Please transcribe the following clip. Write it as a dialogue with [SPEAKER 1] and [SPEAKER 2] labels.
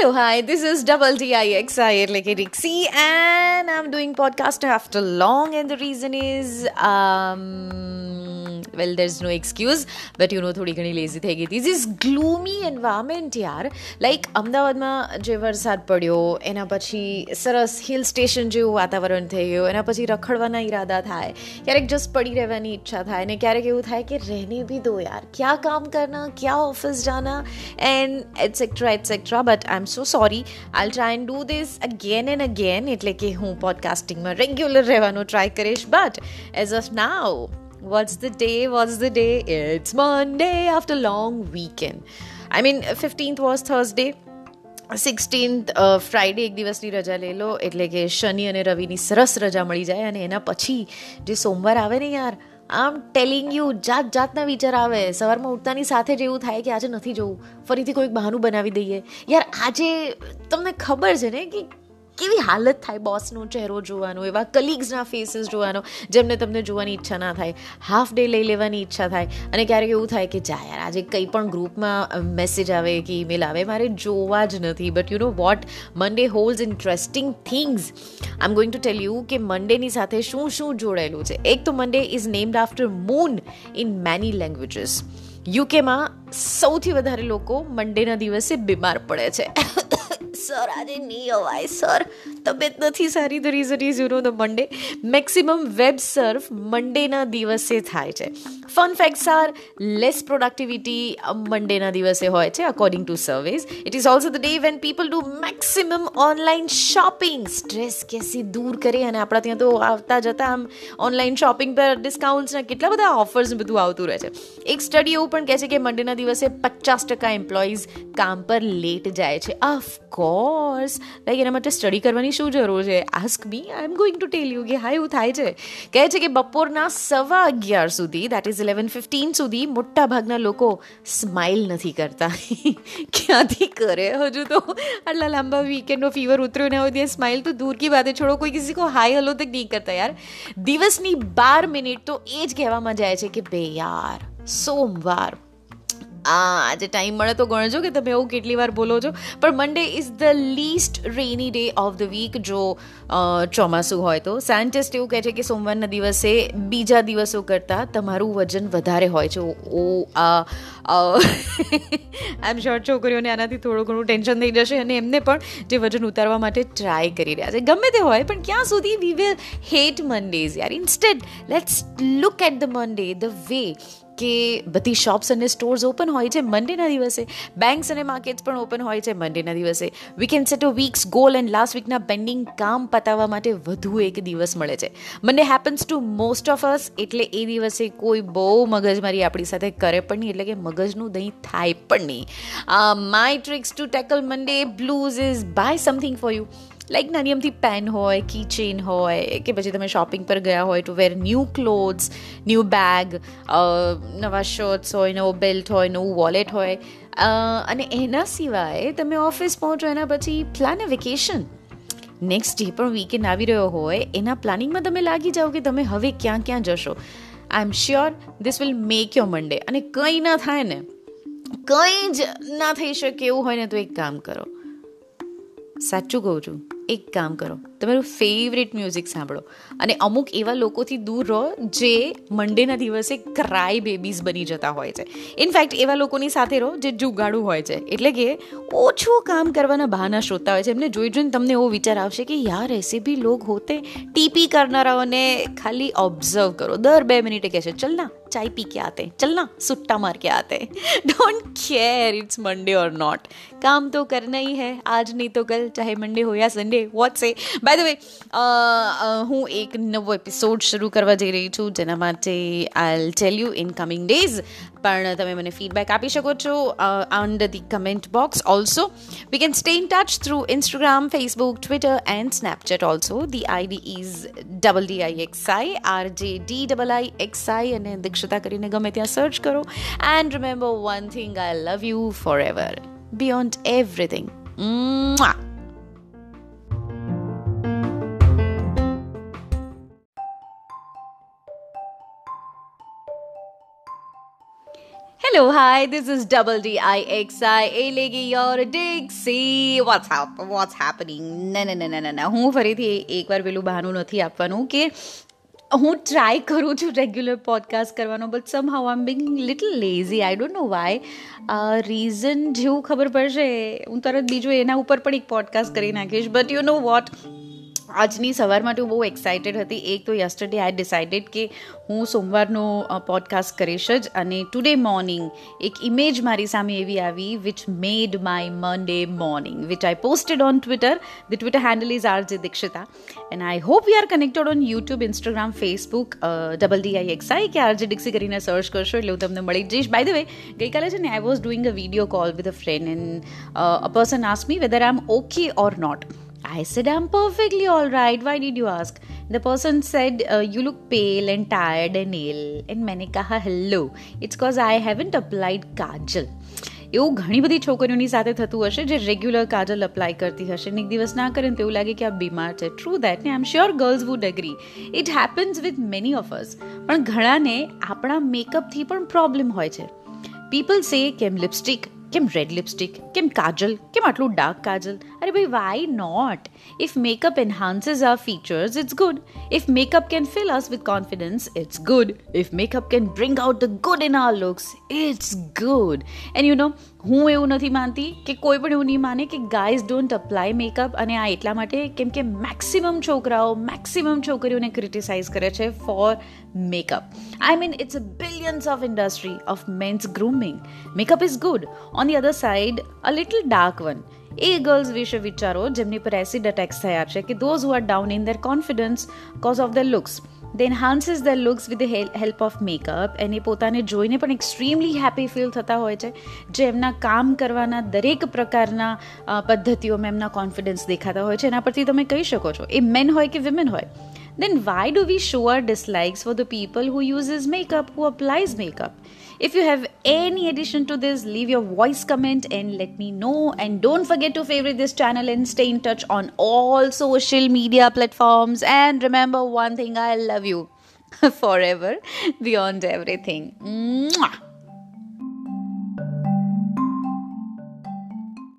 [SPEAKER 1] Hello, hi, this is Double D-I-X-I, like Rixi, and I'm doing podcast after long, and the reason is, um, well there is no excuse but you know થોડી ઘણી lazy થઈ ગઈ this is gloomy environment યાર like અમદાવાદમાં જે વરસાદ પડ્યો એના પછી સરસ હિલ સ્ટેશન જેવું વાતાવરણ થઈ ગયું એના પછી રખડવાના ઈરાદા થાય ક્યારેક જસ્ટ પડી રહેવાની ઈચ્છા થાય ને ક્યારેક એવું થાય કે રહેને ભી દો યાર ક્યાં કામ કરના ક્યાં ઓફિસ જાના and etcetera etcetera but I am so sorry I try and do this again and again એટલે કે હું પોડકાસ્ટિંગમાં રેગ્યુલર રહેવાનો ટ્રાય કરીશ but as of now What's the day? What's the day? It's Monday after long weekend. I mean, 15th was Thursday. Sixteenth Friday એક દિવસની રજા લઈ લો એટલે કે શનિ અને રવિની સરસ રજા મળી જાય અને એના પછી જે સોમવાર આવે ને યાર આમ ટેલિંગ યુ જાત જાતના વિચાર આવે સવારમાં ઉઠતાની સાથે જ એવું થાય કે આજે નથી જવું ફરીથી કોઈક બહાનું બનાવી દઈએ યાર આજે તમને ખબર છે ને કે કેવી હાલત થાય બોસનો ચહેરો જોવાનો, એવા કલીગ્સના ફેસીસ જોવાનો, જેમને તમને જોવાની ઈચ્છા ના થાય. હાફ ડે લઈ લેવાની ઈચ્છા થાય. અને ક્યારેક એવું થાય કે, જા યાર, આજે કંઈ પણ ગ્રુપમાં મેસેજ આવે કે ઈમેલ આવે, મારે જોવા જ નથી. But you know what Monday holds interesting things I am going to tell you કે મંડેની સાથે શું શું જોડાયેલું છે. એક તો Monday is named after moon in many languages યુકેમાં સૌથી વધારે લોકો મંડેના દિવસે બીમાર પડે છે. સર આજે નહીં અવાય સર તબિયત નથી સારી the reason is you know the Monday maximum web surf મંડેના દિવસે થાય છે. Fun facts are less productivity મંડેના દિવસે હોય છે according to surveys it is also the day when people do maximum online shopping stress કેસી દૂર કરે અને આપણા ત્યાં તો આવતા જતા આમ ઓનલાઈન શોપિંગ પર ડિસ્કાઉન્ટ્સના કેટલા બધા ઓફર્સ બધું આવતું રહે છે. એક સ્ટડી એવું પણ કહે છે કે મંડેના દિવસે પચાસ ટકા એમ્પ્લોઈઝ કામ પર લેટ જાય છે. ઓફકોર્સ લાઈક એના માટે સ્ટડી કરવાની શું જરૂર છે? Ask me I am going to tell you કે હા, એવું થાય છે. કહે છે કે બપોરના સવા અગિયાર સુધી દેટ ઇઝ ઇલેવન ફિફ્ટીન સુધી મોટા ભાગના લોકો સ્માઇલ નથી કરતા ક્યાંથી કરે હજુ તો આટલા લાંબા વીકેન્ડનો ફીવર ઉતર્યો ને હોય સ્માઇલ તો દૂર કી બાત છોડો કોઈ કિસી કો હાઈ હલો તક નહીં કરતા યાર દિવસની બાર મિનિટ તો એ જ કહેવામાં જાય છે કે બે યાર સોમવાર આ આજે ટાઈમ મળે તો ગણજો કે તમે એવું કેટલી વાર બોલો છો. પણ Monday is the least rainy day of the week જો ચોમાસું હોય તો. સાયન્ટિસ્ટ એવું કહે છે કે સોમવારના દિવસે બીજા દિવસો કરતાં તમારું વજન વધારે હોય છે. ઓ, આ આઈ એમ શ્યોર છોકરીઓને આનાથી થોડું ઘણું ટેન્શન થઈ જશે અને એમને પણ જે વજન ઉતારવા માટે ટ્રાય કરી રહ્યા છે. ગમે તે હોય, પણ ક્યાં સુધી વી વિલ હેટ મંડેઝ યાર. Instead let's look at the Monday the way કે બધી શોપ્સ અને સ્ટોર્સ ઓપન હોય છે મંડેના દિવસે. બેંક્સ અને માર્કેટ્સ પણ ઓપન હોય છે મંડેના દિવસે. We can set a week's goal and last વીકના pending કામ પતાવવા માટે વધુ એક દિવસ મળે છે. Monday happens to most of us એટલે એ દિવસે કોઈ બહુ મગજમારી આપણી સાથે કરે પણ નહીં, એટલે કે મગજનું દહીં થાય પણ નહીં. My tricks to tackle Monday blues is by something for you like નાની અમથી પેન હોય કી ચેન હોય, કે પછી તમે શોપિંગ પર ગયા હોય to wear new clothes new bag નવા શર્ટ્સ હોય, નવો બેલ્ટ હોય, નવું વોલેટ હોય. અને એના સિવાય તમે ઓફિસ પહોંચો, એના પછી plan a vacation next day પણ વીકેન્ડ આવી રહ્યો હોય, એના પ્લાનિંગમાં તમે લાગી જાઓ કે તમે હવે ક્યાં ક્યાં જશો. I am sure this will make your Monday અને કંઈ ના થાય ને, કંઈ જ ના થઈ શકે એવું હોય ને તો એક કામ કરો. સાચું કહું છું. એક કામ કરો. તમારું ફેવરેટ મ્યુઝિક સાંભળો. અને અમુક એવા લોકોથી દૂર રહો જે મંડેના દિવસે ક્રાય બેબીઝ બની જતા હોય છે. ઇનફેક્ટ એવા લોકોની સાથે રહો જે જુગાડું હોય છે. એટલે કે ઓછું કામ કરવાના બહાના શોધતા હોય છે. એમને જોઈ જોઈને તમને એવો વિચાર આવશે કે યાર રેસીપી બી લોગ હોતે ટીપી કરનારાઓને ખાલી ઓબ્ઝર્વ કરો. દર બે મિનિટે કહેશે ચલ ના, ચાય પી કે આતે. ચલના સુટ્ટા માર કે આતે. Don't care it's Monday or not કામ તો કરના હી હૈ, આજ નહીં તો કલ, ચાહે મંડે હો યા Sunday what's a by the way હું એક નવો એપિસોડ શરૂ કરવા જઈ રહી છું, જેના માટે I tell you in coming days પણ તમે મને ફીડબેક આપી શકો છો under the comment box also we can stay in touch through Instagram Facebook Twitter and Snapchat also the ID is double D I X I R J D double I X I અને દીક્ષિતા કરીને ગમે ત્યાં search કરો. And remember one thing I love you forever beyond everything Hello, hi, this is double D I X I A લેગી your Dixie. What's up? What's happening? ના ના ના ના ના હું ફરીથી એકવાર પેલું બહાનું નથી આપવાનું કે હું ટ્રાય કરું છું રેગ્યુલર પોડકાસ્ટ કરવાનો but somehow am being little lazy I don't know why reason જેવું ખબર પડશે હું તરત બીજું એના ઉપર પણ એક પોડકાસ્ટ કરી નાખીશ બટ યુ નો વોટ આજની સવાર માટે હું બહુ એક્સાઇટેડ હતી. એક તો યસ્ટરડે આઈ ડિસાઇડેડ કે હું સોમવારનો પોડકાસ્ટ કરીશ જ અને ટુડે મોર્નિંગ એક ઇમેજ મારી સામે એવી આવી which made my Monday morning which I posted on Twitter the Twitter handle is R J Dikshita and I hope you are connected on YouTube Instagram Facebook double D I X I K R J Dixie કરીને search કરશો એટલે હું તમને મળી જઈશ. By the way ગઈકાલે છે ને I was doing a video call with a friend and a person ask me whether I am okay or not I said, I'm perfectly all right. Why did you ask? The person said, uh, You look pale and tired and ill. And मैंने कहा hello. It's because I haven't applied kajal. એવું ઘણી બધી છોકરીઓની સાથે થતું હશે જે regular કાજલ apply કરતી હશે ને એક દિવસ ના કરે તો એવું લાગે કે આ બીમાર છે ટ્રુ દેટ ને I am sure girls would agree it happens with many of us પણ ઘણાને આપણા મેકઅપથી પણ પ્રોબ્લેમ હોય છે પીપલ સે કેમ લિપસ્ટિક કેમ રેડ લિપસ્ટિક કેમ કાજલ કેમ આટલું ડાર્ક કાજલ અરે ભાઈ why not if makeup enhances our features it's good if makeup can fill us with confidence it's good if makeup can bring out the good in our looks it's good and you know હું એવું નથી માનતી કે કોઈ પણ એવું નહીં માને કે ગાઈઝ ડોન્ટ અપ્લાય મેકઅપ અને આ એટલા માટે કેમ કે મેક્સિમમ છોકરાઓ મેક્સિમમ છોકરીઓને ક્રિટિસાઇઝ કરે છે for makeup I mean it's a billions of industry of men's grooming makeup is good on the other side a little dark one A girls વિશે વિચારો જેમની પર એસિડ અટેક્સ થયા છે કે those who are down in their confidence cause of the looks they enhances the looks with the help of makeup એને પોતાને જોઈને પણ એક્સ્ટ્રીમલી હેપી ફીલ થતા હોય છે. જે એમના કામ કરવાના દરેક પ્રકારના પદ્ધતિઓમાં એમના કોન્ફિડન્સ દેખાતા હોય છે. એના પરથી તમે કહી શકો છો, એ મેન હોય કે વિમેન હોય? Then why do we show our dislikes for the people who uses makeup, who applies makeup? If you have any addition to this leave your voice comment and let me know. And don't forget to favorite this channel and stay in touch on all social media platforms. And remember one thing i love you forever beyond everything. Mwah!